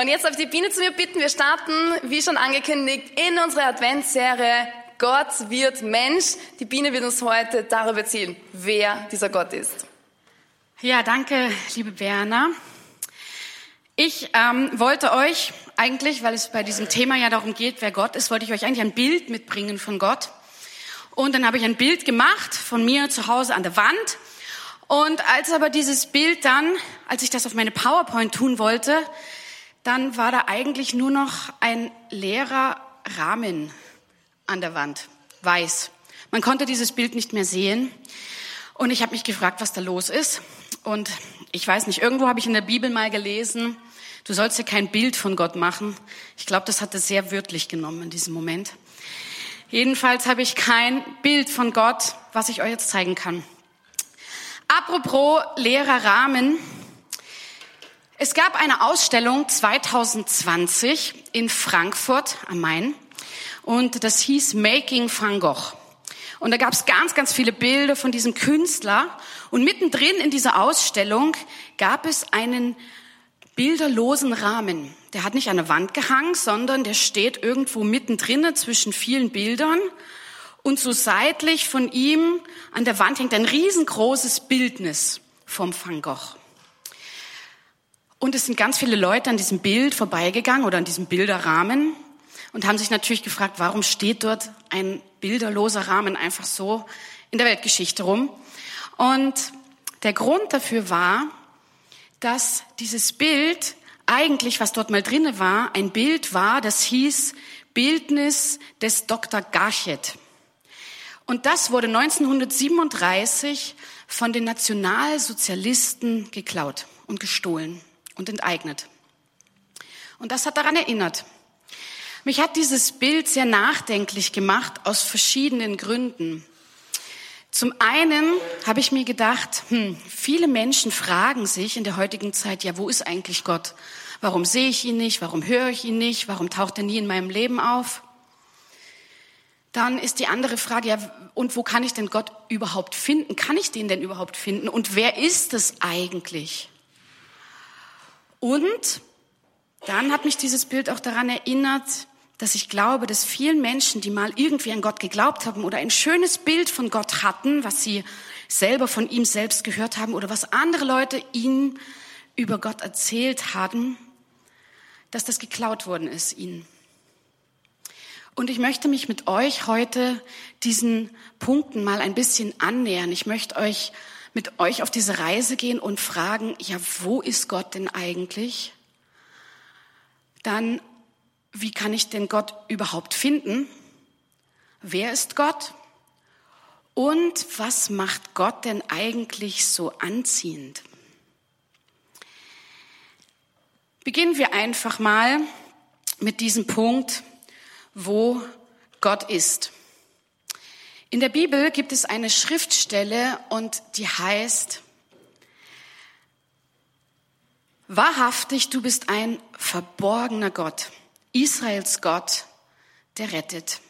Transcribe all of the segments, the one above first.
Und jetzt auf die Biene zu mir bitten. Wir starten, wie schon angekündigt, in unsere Adventsserie Gott wird Mensch. Die Biene wird uns heute darüber erzählen, wer dieser Gott ist. Ja, danke, liebe Berner. Ich ähm, wollte euch eigentlich, weil es bei diesem Thema ja darum geht, wer Gott ist, wollte ich euch eigentlich ein Bild mitbringen von Gott. Und dann habe ich ein Bild gemacht von mir zu Hause an der Wand. Und als aber dieses Bild dann, als ich das auf meine PowerPoint tun wollte, dann war da eigentlich nur noch ein leerer Rahmen an der Wand, weiß. Man konnte dieses Bild nicht mehr sehen. Und ich habe mich gefragt, was da los ist. Und ich weiß nicht, irgendwo habe ich in der Bibel mal gelesen, du sollst dir kein Bild von Gott machen. Ich glaube, das hat er sehr wörtlich genommen in diesem Moment. Jedenfalls habe ich kein Bild von Gott, was ich euch jetzt zeigen kann. Apropos leerer Rahmen. Es gab eine Ausstellung 2020 in Frankfurt am Main und das hieß Making Van Gogh. Und da gab es ganz, ganz viele Bilder von diesem Künstler und mittendrin in dieser Ausstellung gab es einen bilderlosen Rahmen. Der hat nicht an der Wand gehangen, sondern der steht irgendwo mittendrin zwischen vielen Bildern und so seitlich von ihm an der Wand hängt ein riesengroßes Bildnis vom Van Gogh. Und es sind ganz viele Leute an diesem Bild vorbeigegangen oder an diesem Bilderrahmen und haben sich natürlich gefragt, warum steht dort ein bilderloser Rahmen einfach so in der Weltgeschichte rum? Und der Grund dafür war, dass dieses Bild eigentlich, was dort mal drinne war, ein Bild war, das hieß Bildnis des Dr. Garchet. Und das wurde 1937 von den Nationalsozialisten geklaut und gestohlen und enteignet. Und das hat daran erinnert. Mich hat dieses Bild sehr nachdenklich gemacht aus verschiedenen Gründen. Zum einen habe ich mir gedacht, hm, viele Menschen fragen sich in der heutigen Zeit, ja, wo ist eigentlich Gott? Warum sehe ich ihn nicht? Warum höre ich ihn nicht? Warum taucht er nie in meinem Leben auf? Dann ist die andere Frage, ja, und wo kann ich denn Gott überhaupt finden? Kann ich den denn überhaupt finden? Und wer ist es eigentlich? Und dann hat mich dieses Bild auch daran erinnert, dass ich glaube, dass vielen Menschen, die mal irgendwie an Gott geglaubt haben oder ein schönes Bild von Gott hatten, was sie selber von ihm selbst gehört haben oder was andere Leute ihnen über Gott erzählt hatten, dass das geklaut worden ist ihnen. Und ich möchte mich mit euch heute diesen Punkten mal ein bisschen annähern. Ich möchte euch mit euch auf diese Reise gehen und fragen, ja, wo ist Gott denn eigentlich? Dann, wie kann ich denn Gott überhaupt finden? Wer ist Gott? Und was macht Gott denn eigentlich so anziehend? Beginnen wir einfach mal mit diesem Punkt, wo Gott ist. In der Bibel gibt es eine Schriftstelle und die heißt, Wahrhaftig, du bist ein verborgener Gott, Israels Gott, der rettet.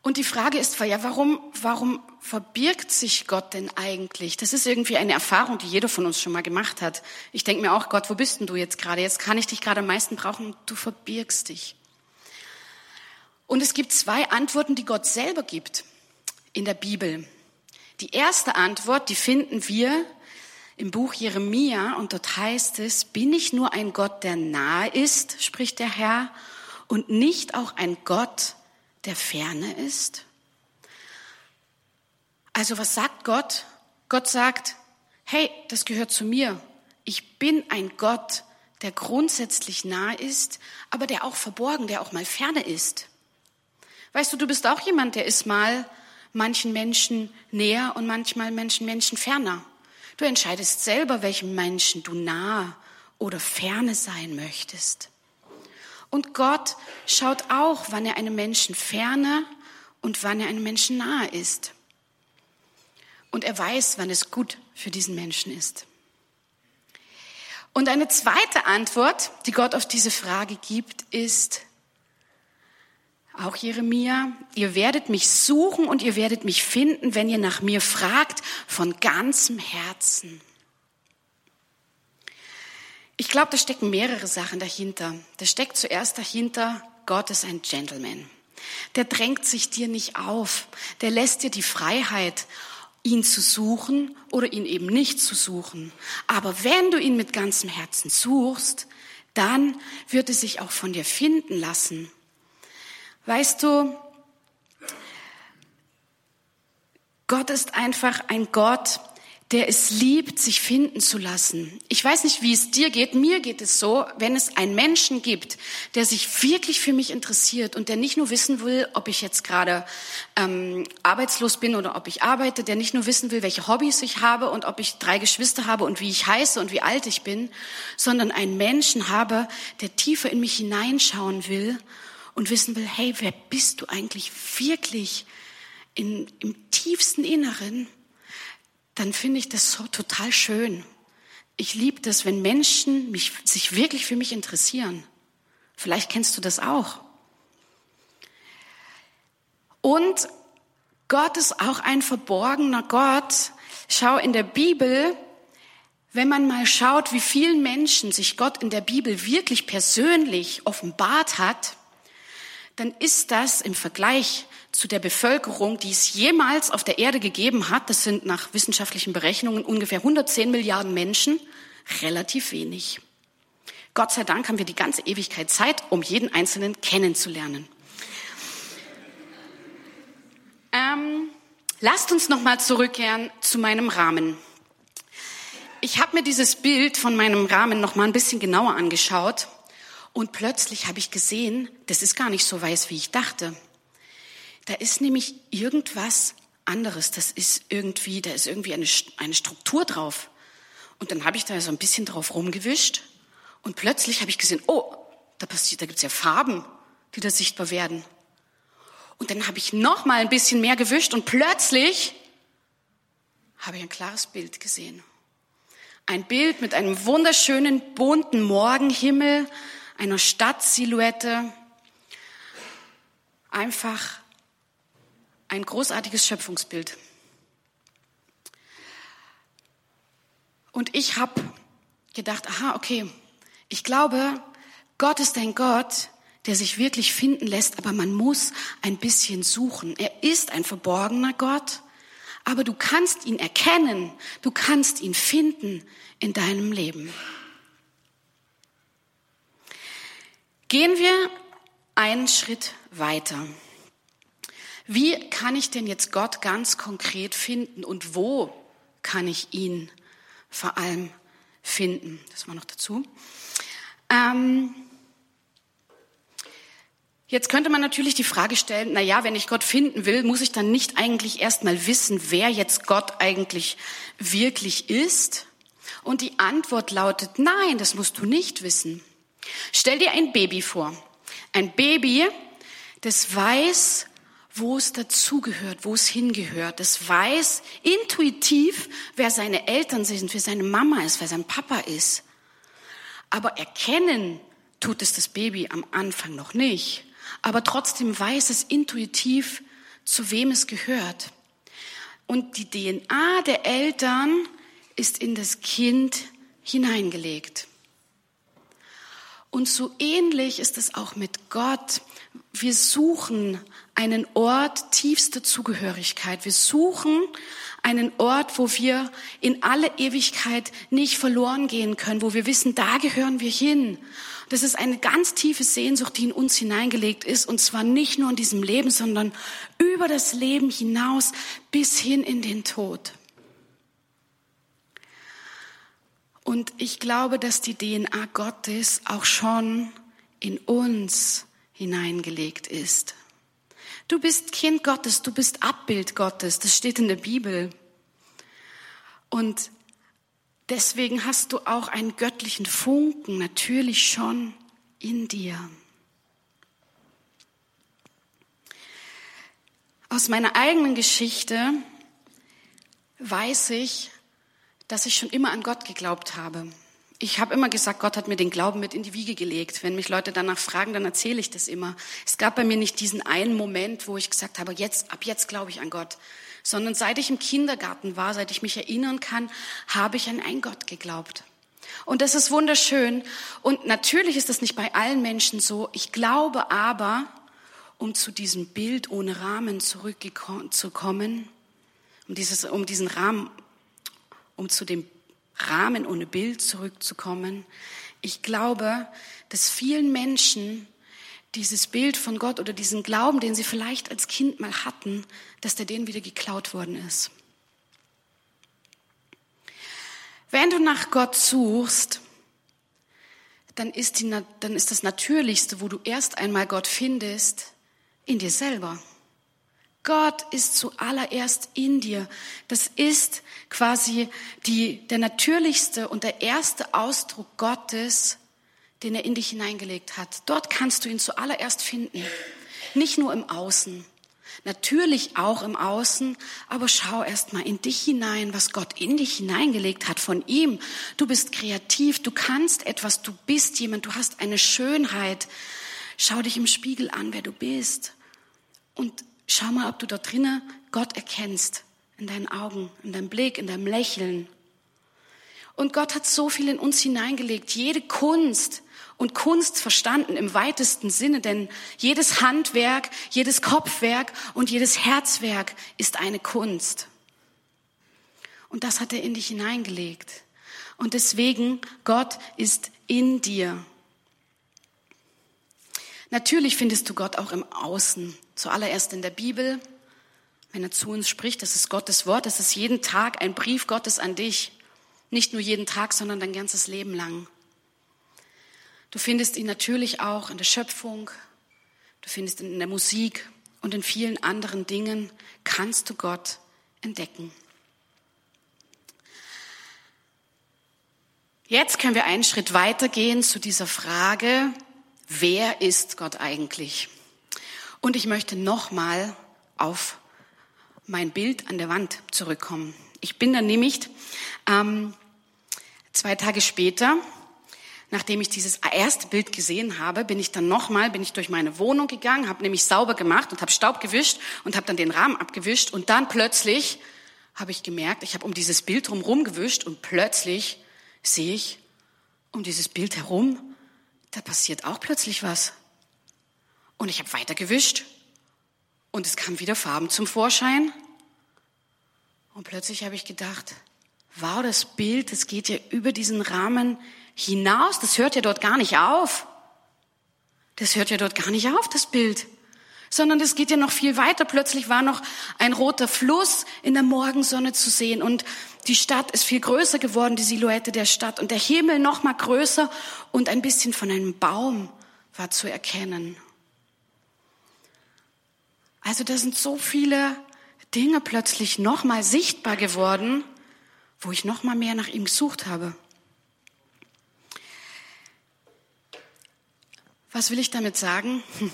Und die Frage ist, ja, warum, warum verbirgt sich Gott denn eigentlich? Das ist irgendwie eine Erfahrung, die jeder von uns schon mal gemacht hat. Ich denke mir auch, Gott, wo bist denn du jetzt gerade? Jetzt kann ich dich gerade am meisten brauchen. Du verbirgst dich. Und es gibt zwei Antworten, die Gott selber gibt in der Bibel. Die erste Antwort, die finden wir im Buch Jeremia und dort heißt es, bin ich nur ein Gott, der nahe ist, spricht der Herr, und nicht auch ein Gott, der ferne ist? Also was sagt Gott? Gott sagt, hey, das gehört zu mir. Ich bin ein Gott, der grundsätzlich nahe ist, aber der auch verborgen, der auch mal ferne ist. Weißt du, du bist auch jemand, der ist mal manchen Menschen näher und manchmal Menschen Menschen ferner. Du entscheidest selber, welchem Menschen du nah oder ferne sein möchtest. Und Gott schaut auch, wann er einem Menschen ferne und wann er einem Menschen nahe ist. Und er weiß, wann es gut für diesen Menschen ist. Und eine zweite Antwort, die Gott auf diese Frage gibt, ist, auch Jeremia, ihr werdet mich suchen und ihr werdet mich finden, wenn ihr nach mir fragt von ganzem Herzen. Ich glaube, da stecken mehrere Sachen dahinter. Da steckt zuerst dahinter, Gott ist ein Gentleman. Der drängt sich dir nicht auf. Der lässt dir die Freiheit, ihn zu suchen oder ihn eben nicht zu suchen. Aber wenn du ihn mit ganzem Herzen suchst, dann wird es sich auch von dir finden lassen. Weißt du, Gott ist einfach ein Gott, der es liebt, sich finden zu lassen. Ich weiß nicht, wie es dir geht. Mir geht es so, wenn es einen Menschen gibt, der sich wirklich für mich interessiert und der nicht nur wissen will, ob ich jetzt gerade ähm, arbeitslos bin oder ob ich arbeite, der nicht nur wissen will, welche Hobbys ich habe und ob ich drei Geschwister habe und wie ich heiße und wie alt ich bin, sondern einen Menschen habe, der tiefer in mich hineinschauen will und wissen will, hey, wer bist du eigentlich wirklich in, im tiefsten Inneren? dann finde ich das so total schön. Ich liebe das, wenn Menschen mich, sich wirklich für mich interessieren. Vielleicht kennst du das auch. Und Gott ist auch ein verborgener Gott. Schau in der Bibel, wenn man mal schaut, wie vielen Menschen sich Gott in der Bibel wirklich persönlich offenbart hat, dann ist das im Vergleich zu der Bevölkerung, die es jemals auf der Erde gegeben hat, das sind nach wissenschaftlichen Berechnungen ungefähr 110 Milliarden Menschen, relativ wenig. Gott sei Dank haben wir die ganze Ewigkeit Zeit, um jeden Einzelnen kennenzulernen. Ähm, lasst uns nochmal zurückkehren zu meinem Rahmen. Ich habe mir dieses Bild von meinem Rahmen noch mal ein bisschen genauer angeschaut und plötzlich habe ich gesehen, das ist gar nicht so weiß, wie ich dachte. Da ist nämlich irgendwas anderes. Das ist irgendwie, da ist irgendwie eine, eine Struktur drauf. Und dann habe ich da so ein bisschen drauf rumgewischt und plötzlich habe ich gesehen, oh, da passiert, da gibt's ja Farben, die da sichtbar werden. Und dann habe ich noch mal ein bisschen mehr gewischt und plötzlich habe ich ein klares Bild gesehen. Ein Bild mit einem wunderschönen bunten Morgenhimmel, einer Stadtsilhouette. Einfach ein großartiges Schöpfungsbild. Und ich habe gedacht, aha, okay, ich glaube, Gott ist ein Gott, der sich wirklich finden lässt, aber man muss ein bisschen suchen. Er ist ein verborgener Gott, aber du kannst ihn erkennen, du kannst ihn finden in deinem Leben. Gehen wir einen Schritt weiter. Wie kann ich denn jetzt Gott ganz konkret finden und wo kann ich ihn vor allem finden? Das war noch dazu. Ähm, Jetzt könnte man natürlich die Frage stellen, na ja, wenn ich Gott finden will, muss ich dann nicht eigentlich erstmal wissen, wer jetzt Gott eigentlich wirklich ist? Und die Antwort lautet, nein, das musst du nicht wissen. Stell dir ein Baby vor. Ein Baby, das weiß, wo es dazugehört, wo es hingehört. Es weiß intuitiv, wer seine Eltern sind, wer seine Mama ist, wer sein Papa ist. Aber erkennen tut es das Baby am Anfang noch nicht. Aber trotzdem weiß es intuitiv, zu wem es gehört. Und die DNA der Eltern ist in das Kind hineingelegt. Und so ähnlich ist es auch mit Gott. Wir suchen einen Ort tiefster Zugehörigkeit. Wir suchen einen Ort, wo wir in alle Ewigkeit nicht verloren gehen können, wo wir wissen, da gehören wir hin. Das ist eine ganz tiefe Sehnsucht, die in uns hineingelegt ist, und zwar nicht nur in diesem Leben, sondern über das Leben hinaus bis hin in den Tod. Und ich glaube, dass die DNA Gottes auch schon in uns hineingelegt ist. Du bist Kind Gottes, du bist Abbild Gottes, das steht in der Bibel. Und deswegen hast du auch einen göttlichen Funken natürlich schon in dir. Aus meiner eigenen Geschichte weiß ich, dass ich schon immer an Gott geglaubt habe. Ich habe immer gesagt, Gott hat mir den Glauben mit in die Wiege gelegt. Wenn mich Leute danach fragen, dann erzähle ich das immer. Es gab bei mir nicht diesen einen Moment, wo ich gesagt habe, jetzt, ab jetzt glaube ich an Gott. Sondern seit ich im Kindergarten war, seit ich mich erinnern kann, habe ich an einen Gott geglaubt. Und das ist wunderschön. Und natürlich ist das nicht bei allen Menschen so. Ich glaube aber, um zu diesem Bild ohne Rahmen zurückzukommen, um, dieses, um diesen Rahmen, um zu dem Rahmen ohne Bild zurückzukommen, ich glaube, dass vielen Menschen dieses Bild von Gott oder diesen Glauben, den sie vielleicht als Kind mal hatten, dass der denen wieder geklaut worden ist. Wenn du nach Gott suchst, dann ist, die, dann ist das Natürlichste, wo du erst einmal Gott findest, in dir selber. Gott ist zuallererst in dir. Das ist quasi die, der natürlichste und der erste Ausdruck Gottes, den er in dich hineingelegt hat. Dort kannst du ihn zuallererst finden. Nicht nur im Außen. Natürlich auch im Außen, aber schau erst mal in dich hinein, was Gott in dich hineingelegt hat von ihm. Du bist kreativ, du kannst etwas, du bist jemand, du hast eine Schönheit. Schau dich im Spiegel an, wer du bist. Und schau mal, ob du dort drinnen Gott erkennst. In deinen Augen, in deinem Blick, in deinem Lächeln. Und Gott hat so viel in uns hineingelegt. Jede Kunst, und Kunst verstanden im weitesten Sinne, denn jedes Handwerk, jedes Kopfwerk und jedes Herzwerk ist eine Kunst. Und das hat er in dich hineingelegt. Und deswegen, Gott ist in dir. Natürlich findest du Gott auch im Außen, zuallererst in der Bibel, wenn er zu uns spricht, das ist Gottes Wort, das ist jeden Tag ein Brief Gottes an dich. Nicht nur jeden Tag, sondern dein ganzes Leben lang. Du findest ihn natürlich auch in der Schöpfung, du findest ihn in der Musik und in vielen anderen Dingen kannst du Gott entdecken. Jetzt können wir einen Schritt weitergehen zu dieser Frage, wer ist Gott eigentlich? Und ich möchte nochmal auf mein Bild an der Wand zurückkommen. Ich bin dann nämlich ähm, zwei Tage später nachdem ich dieses erste Bild gesehen habe, bin ich dann nochmal, bin ich durch meine Wohnung gegangen, habe nämlich sauber gemacht und habe Staub gewischt und habe dann den Rahmen abgewischt und dann plötzlich habe ich gemerkt, ich habe um dieses Bild drumherum gewischt und plötzlich sehe ich um dieses Bild herum, da passiert auch plötzlich was. Und ich habe weiter gewischt und es kamen wieder Farben zum Vorschein. Und plötzlich habe ich gedacht, wow, das Bild, das geht ja über diesen Rahmen hinaus. Das hört ja dort gar nicht auf. Das hört ja dort gar nicht auf, das Bild. Sondern das geht ja noch viel weiter. Plötzlich war noch ein roter Fluss in der Morgensonne zu sehen und die Stadt ist viel größer geworden, die Silhouette der Stadt und der Himmel noch mal größer und ein bisschen von einem Baum war zu erkennen. Also da sind so viele Dinge plötzlich noch mal sichtbar geworden, wo ich noch mal mehr nach ihm gesucht habe. Was will ich damit sagen? Hm.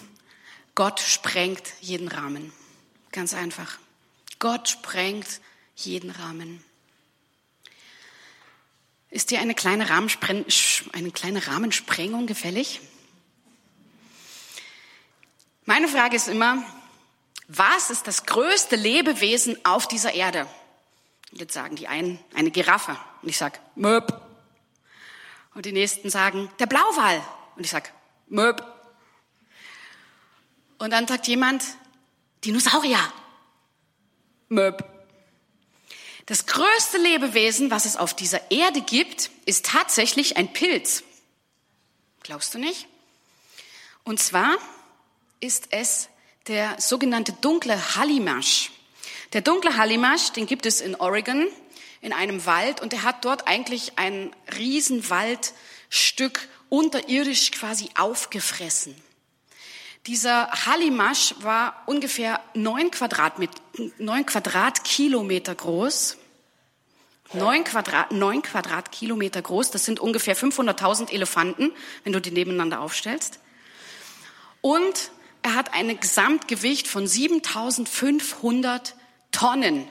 Gott sprengt jeden Rahmen. Ganz einfach. Gott sprengt jeden Rahmen. Ist dir eine kleine, eine kleine Rahmensprengung gefällig? Meine Frage ist immer, was ist das größte Lebewesen auf dieser Erde? Jetzt sagen die einen eine Giraffe und ich sag Möb. Und die nächsten sagen der Blauwal und ich sag Möb. Und dann sagt jemand, Dinosaurier. Möb. Das größte Lebewesen, was es auf dieser Erde gibt, ist tatsächlich ein Pilz. Glaubst du nicht? Und zwar ist es der sogenannte dunkle Hallimasch. Der dunkle Hallimasch, den gibt es in Oregon in einem Wald und der hat dort eigentlich ein Riesenwaldstück unterirdisch quasi aufgefressen. Dieser Hallimasch war ungefähr neun, Quadratkilometer groß. Neun, Quadrat, Quadratkilometer groß, das sind ungefähr 500.000 Elefanten, wenn du die nebeneinander aufstellst. Und er hat ein Gesamtgewicht von 7.500 Tonnen.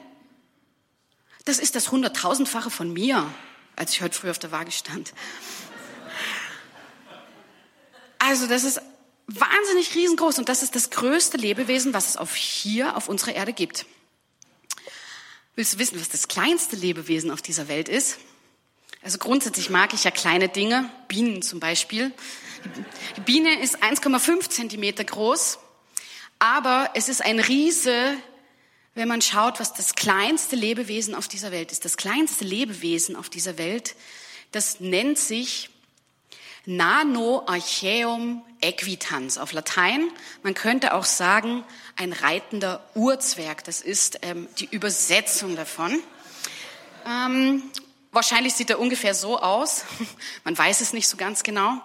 Das ist das hunderttausendfache von mir, als ich heute früh auf der Waage stand. Also das ist wahnsinnig riesengroß und das ist das größte Lebewesen, was es auf hier auf unserer Erde gibt. Willst du wissen, was das kleinste Lebewesen auf dieser Welt ist? Also grundsätzlich mag ich ja kleine Dinge, Bienen zum Beispiel. Die Biene ist 1,5 Zentimeter groß, aber es ist ein Riese, wenn man schaut, was das kleinste Lebewesen auf dieser Welt ist. Das kleinste Lebewesen auf dieser Welt, das nennt sich Nanoarchaeum equitans auf Latein. Man könnte auch sagen, ein reitender Urzwerg. Das ist ähm, die Übersetzung davon. Ähm, wahrscheinlich sieht er ungefähr so aus. Man weiß es nicht so ganz genau.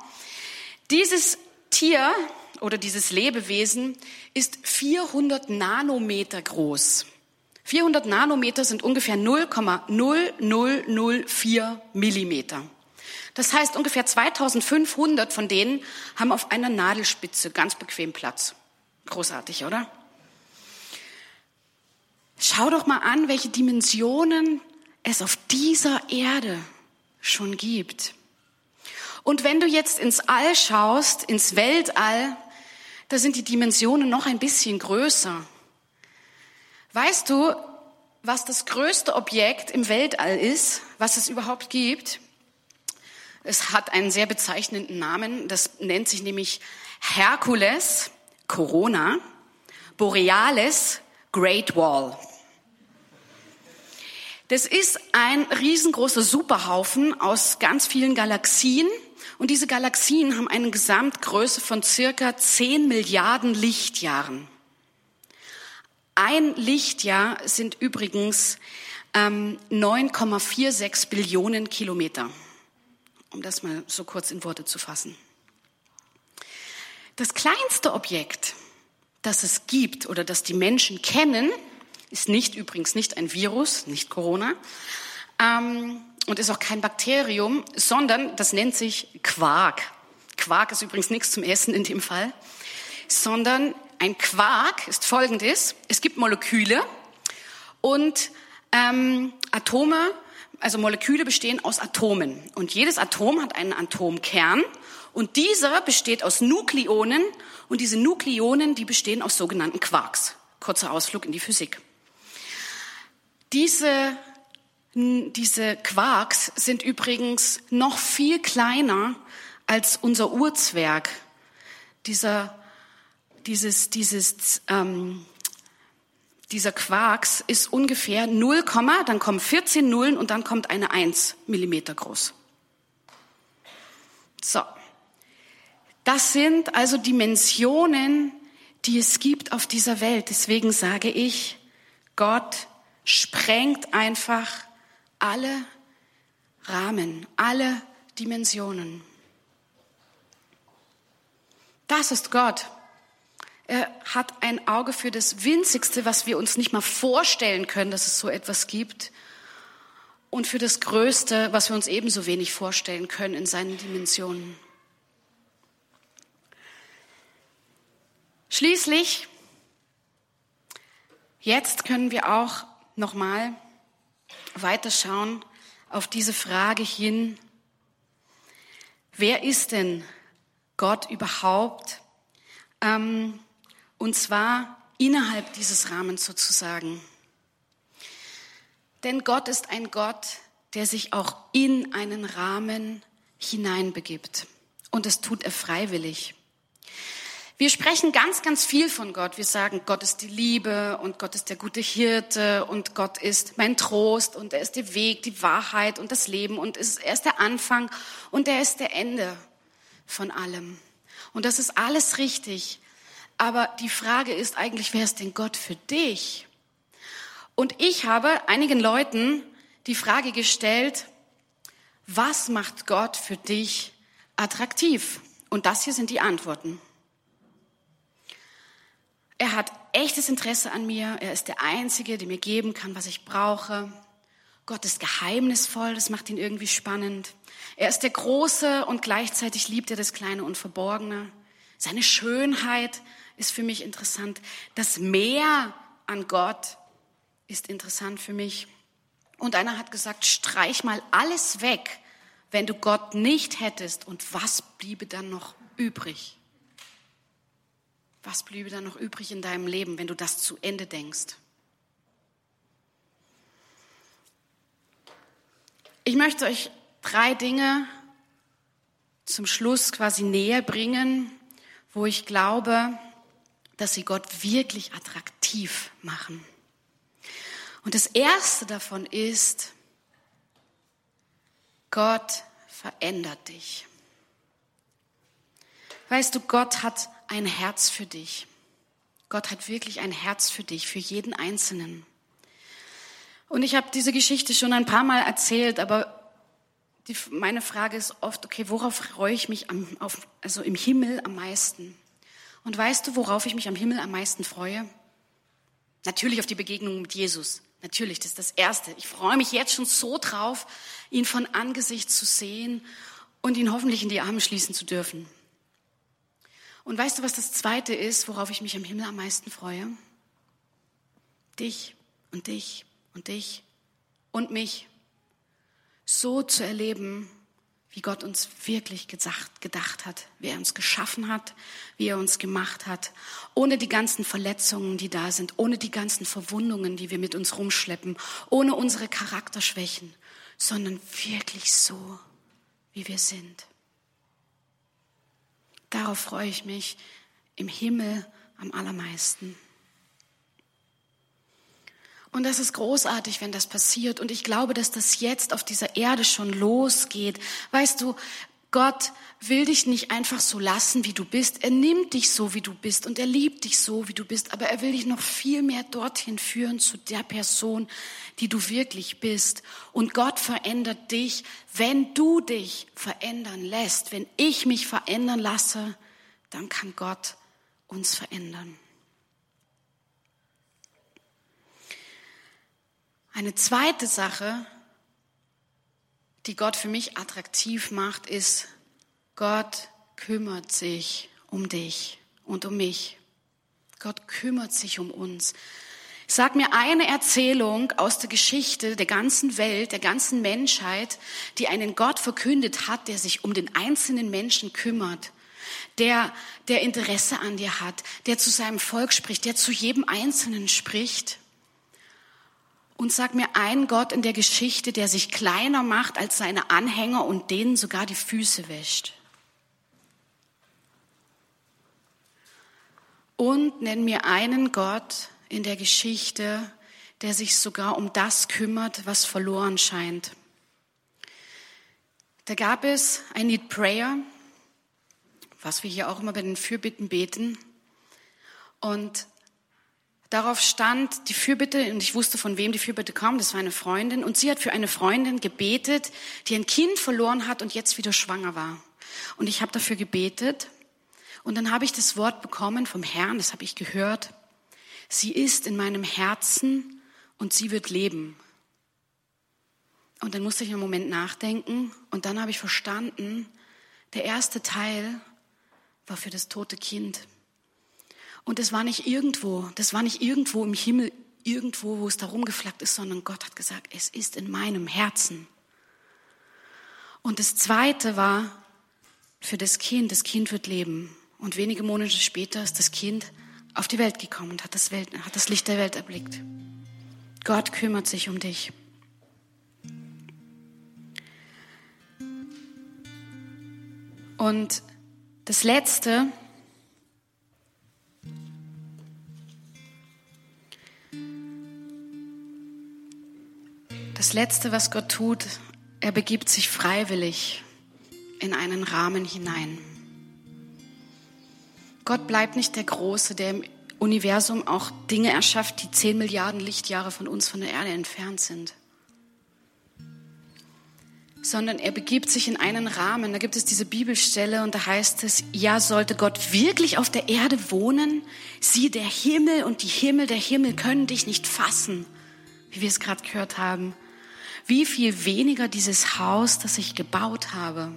Dieses Tier oder dieses Lebewesen ist 400 Nanometer groß. 400 Nanometer sind ungefähr 0,0004 Millimeter. Das heißt, ungefähr 2500 von denen haben auf einer Nadelspitze ganz bequem Platz. Großartig, oder? Schau doch mal an, welche Dimensionen es auf dieser Erde schon gibt. Und wenn du jetzt ins All schaust, ins Weltall, da sind die Dimensionen noch ein bisschen größer. Weißt du, was das größte Objekt im Weltall ist, was es überhaupt gibt? Es hat einen sehr bezeichnenden Namen. Das nennt sich nämlich Herkules Corona, Borealis Great Wall. Das ist ein riesengroßer Superhaufen aus ganz vielen Galaxien. Und diese Galaxien haben eine Gesamtgröße von circa 10 Milliarden Lichtjahren. Ein Lichtjahr sind übrigens ähm, 9,46 Billionen Kilometer um das mal so kurz in Worte zu fassen. Das kleinste Objekt, das es gibt oder das die Menschen kennen, ist nicht übrigens nicht ein Virus, nicht Corona, ähm, und ist auch kein Bakterium, sondern das nennt sich Quark. Quark ist übrigens nichts zum Essen in dem Fall, sondern ein Quark ist folgendes. Es gibt Moleküle und ähm, Atome also Moleküle bestehen aus Atomen und jedes Atom hat einen Atomkern und dieser besteht aus Nukleonen und diese Nukleonen, die bestehen aus sogenannten Quarks. Kurzer Ausflug in die Physik. Diese, diese Quarks sind übrigens noch viel kleiner als unser Urzwerg. Dieser, dieses, dieses ähm, dieser Quarks ist ungefähr 0, dann kommen 14 Nullen und dann kommt eine 1 Millimeter groß. So. Das sind also Dimensionen, die es gibt auf dieser Welt. Deswegen sage ich, Gott sprengt einfach alle Rahmen, alle Dimensionen. Das ist Gott. Er hat ein Auge für das Winzigste, was wir uns nicht mal vorstellen können, dass es so etwas gibt. Und für das Größte, was wir uns ebenso wenig vorstellen können in seinen Dimensionen. Schließlich, jetzt können wir auch nochmal weiterschauen auf diese Frage hin, wer ist denn Gott überhaupt? Ähm, und zwar innerhalb dieses Rahmens sozusagen. Denn Gott ist ein Gott, der sich auch in einen Rahmen hineinbegibt. Und das tut er freiwillig. Wir sprechen ganz, ganz viel von Gott. Wir sagen, Gott ist die Liebe und Gott ist der gute Hirte und Gott ist mein Trost und er ist der Weg, die Wahrheit und das Leben und er ist der Anfang und er ist der Ende von allem. Und das ist alles richtig. Aber die Frage ist eigentlich, wer ist denn Gott für dich? Und ich habe einigen Leuten die Frage gestellt, was macht Gott für dich attraktiv? Und das hier sind die Antworten. Er hat echtes Interesse an mir. Er ist der Einzige, der mir geben kann, was ich brauche. Gott ist geheimnisvoll, das macht ihn irgendwie spannend. Er ist der Große und gleichzeitig liebt er das Kleine und Verborgene. Seine Schönheit ist für mich interessant. Das Mehr an Gott ist interessant für mich. Und einer hat gesagt, streich mal alles weg, wenn du Gott nicht hättest. Und was bliebe dann noch übrig? Was bliebe dann noch übrig in deinem Leben, wenn du das zu Ende denkst? Ich möchte euch drei Dinge zum Schluss quasi näher bringen, wo ich glaube, dass sie Gott wirklich attraktiv machen. Und das erste davon ist, Gott verändert dich. Weißt du, Gott hat ein Herz für dich. Gott hat wirklich ein Herz für dich, für jeden Einzelnen. Und ich habe diese Geschichte schon ein paar Mal erzählt, aber die, meine Frage ist oft, okay, worauf freue ich mich am, auf, also im Himmel am meisten? Und weißt du, worauf ich mich am Himmel am meisten freue? Natürlich auf die Begegnung mit Jesus. Natürlich, das ist das Erste. Ich freue mich jetzt schon so drauf, ihn von Angesicht zu sehen und ihn hoffentlich in die Arme schließen zu dürfen. Und weißt du, was das Zweite ist, worauf ich mich am Himmel am meisten freue? Dich und dich und dich und mich so zu erleben, wie Gott uns wirklich gedacht, gedacht hat, wie er uns geschaffen hat, wie er uns gemacht hat, ohne die ganzen Verletzungen, die da sind, ohne die ganzen Verwundungen, die wir mit uns rumschleppen, ohne unsere Charakterschwächen, sondern wirklich so, wie wir sind. Darauf freue ich mich im Himmel am allermeisten. Und das ist großartig, wenn das passiert. Und ich glaube, dass das jetzt auf dieser Erde schon losgeht. Weißt du, Gott will dich nicht einfach so lassen, wie du bist. Er nimmt dich so, wie du bist. Und er liebt dich so, wie du bist. Aber er will dich noch viel mehr dorthin führen zu der Person, die du wirklich bist. Und Gott verändert dich, wenn du dich verändern lässt. Wenn ich mich verändern lasse, dann kann Gott uns verändern. Eine zweite Sache, die Gott für mich attraktiv macht, ist, Gott kümmert sich um dich und um mich. Gott kümmert sich um uns. Sag mir eine Erzählung aus der Geschichte der ganzen Welt, der ganzen Menschheit, die einen Gott verkündet hat, der sich um den einzelnen Menschen kümmert, der, der Interesse an dir hat, der zu seinem Volk spricht, der zu jedem Einzelnen spricht. Und sag mir einen Gott in der Geschichte, der sich kleiner macht als seine Anhänger und denen sogar die Füße wäscht. Und nenn mir einen Gott in der Geschichte, der sich sogar um das kümmert, was verloren scheint. Da gab es I Need Prayer, was wir hier auch immer bei den Fürbitten beten. Und Darauf stand die Fürbitte, und ich wusste, von wem die Fürbitte kam, das war eine Freundin, und sie hat für eine Freundin gebetet, die ein Kind verloren hat und jetzt wieder schwanger war. Und ich habe dafür gebetet, und dann habe ich das Wort bekommen vom Herrn, das habe ich gehört, sie ist in meinem Herzen und sie wird leben. Und dann musste ich einen Moment nachdenken, und dann habe ich verstanden, der erste Teil war für das tote Kind. Und das war nicht irgendwo, das war nicht irgendwo im Himmel, irgendwo, wo es da rumgeflackt ist, sondern Gott hat gesagt, es ist in meinem Herzen. Und das zweite war für das Kind, das Kind wird leben. Und wenige Monate später ist das Kind auf die Welt gekommen und hat das, Welt, hat das Licht der Welt erblickt. Gott kümmert sich um dich. Und das Letzte, Das Letzte, was Gott tut, er begibt sich freiwillig in einen Rahmen hinein. Gott bleibt nicht der Große, der im Universum auch Dinge erschafft, die zehn Milliarden Lichtjahre von uns von der Erde entfernt sind. Sondern er begibt sich in einen Rahmen. Da gibt es diese Bibelstelle und da heißt es, ja, sollte Gott wirklich auf der Erde wohnen? Sieh, der Himmel und die Himmel der Himmel können dich nicht fassen, wie wir es gerade gehört haben wie viel weniger dieses Haus, das ich gebaut habe.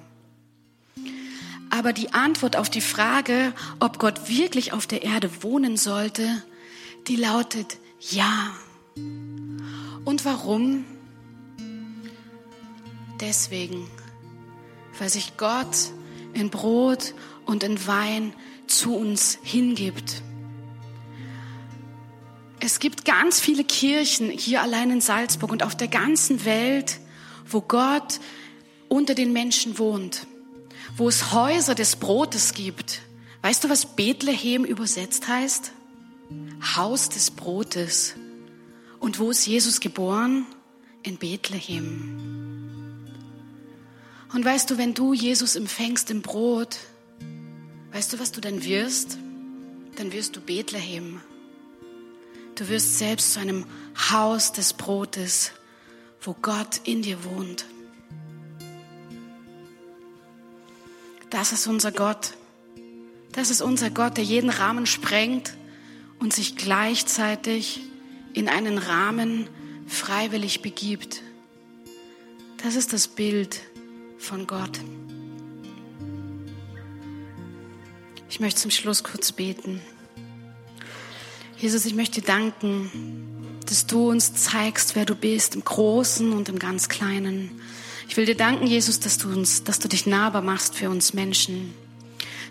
Aber die Antwort auf die Frage, ob Gott wirklich auf der Erde wohnen sollte, die lautet ja. Und warum? Deswegen, weil sich Gott in Brot und in Wein zu uns hingibt. Es gibt ganz viele Kirchen hier allein in Salzburg und auf der ganzen Welt, wo Gott unter den Menschen wohnt, wo es Häuser des Brotes gibt. Weißt du, was Bethlehem übersetzt heißt? Haus des Brotes. Und wo ist Jesus geboren? In Bethlehem. Und weißt du, wenn du Jesus empfängst im Brot, weißt du, was du dann wirst? Dann wirst du Bethlehem. Du wirst selbst zu einem Haus des Brotes, wo Gott in dir wohnt. Das ist unser Gott. Das ist unser Gott, der jeden Rahmen sprengt und sich gleichzeitig in einen Rahmen freiwillig begibt. Das ist das Bild von Gott. Ich möchte zum Schluss kurz beten. Jesus, ich möchte dir danken, dass du uns zeigst, wer du bist, im Großen und im ganz Kleinen. Ich will dir danken, Jesus, dass du uns, dass du dich nahbar machst für uns Menschen,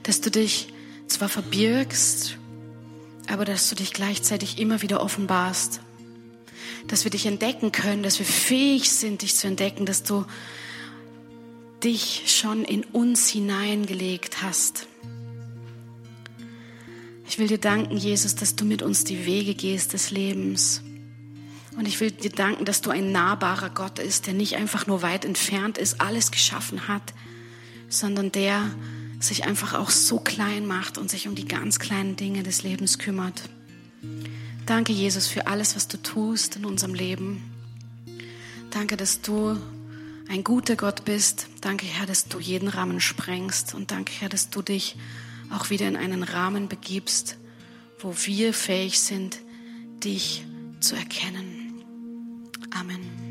dass du dich zwar verbirgst, aber dass du dich gleichzeitig immer wieder offenbarst, dass wir dich entdecken können, dass wir fähig sind, dich zu entdecken, dass du dich schon in uns hineingelegt hast. Ich will dir danken, Jesus, dass du mit uns die Wege gehst des Lebens. Und ich will dir danken, dass du ein nahbarer Gott ist, der nicht einfach nur weit entfernt ist, alles geschaffen hat, sondern der sich einfach auch so klein macht und sich um die ganz kleinen Dinge des Lebens kümmert. Danke, Jesus, für alles, was du tust in unserem Leben. Danke, dass du ein guter Gott bist. Danke, Herr, dass du jeden Rahmen sprengst. Und danke, Herr, dass du dich auch wieder in einen Rahmen begibst, wo wir fähig sind, dich zu erkennen. Amen.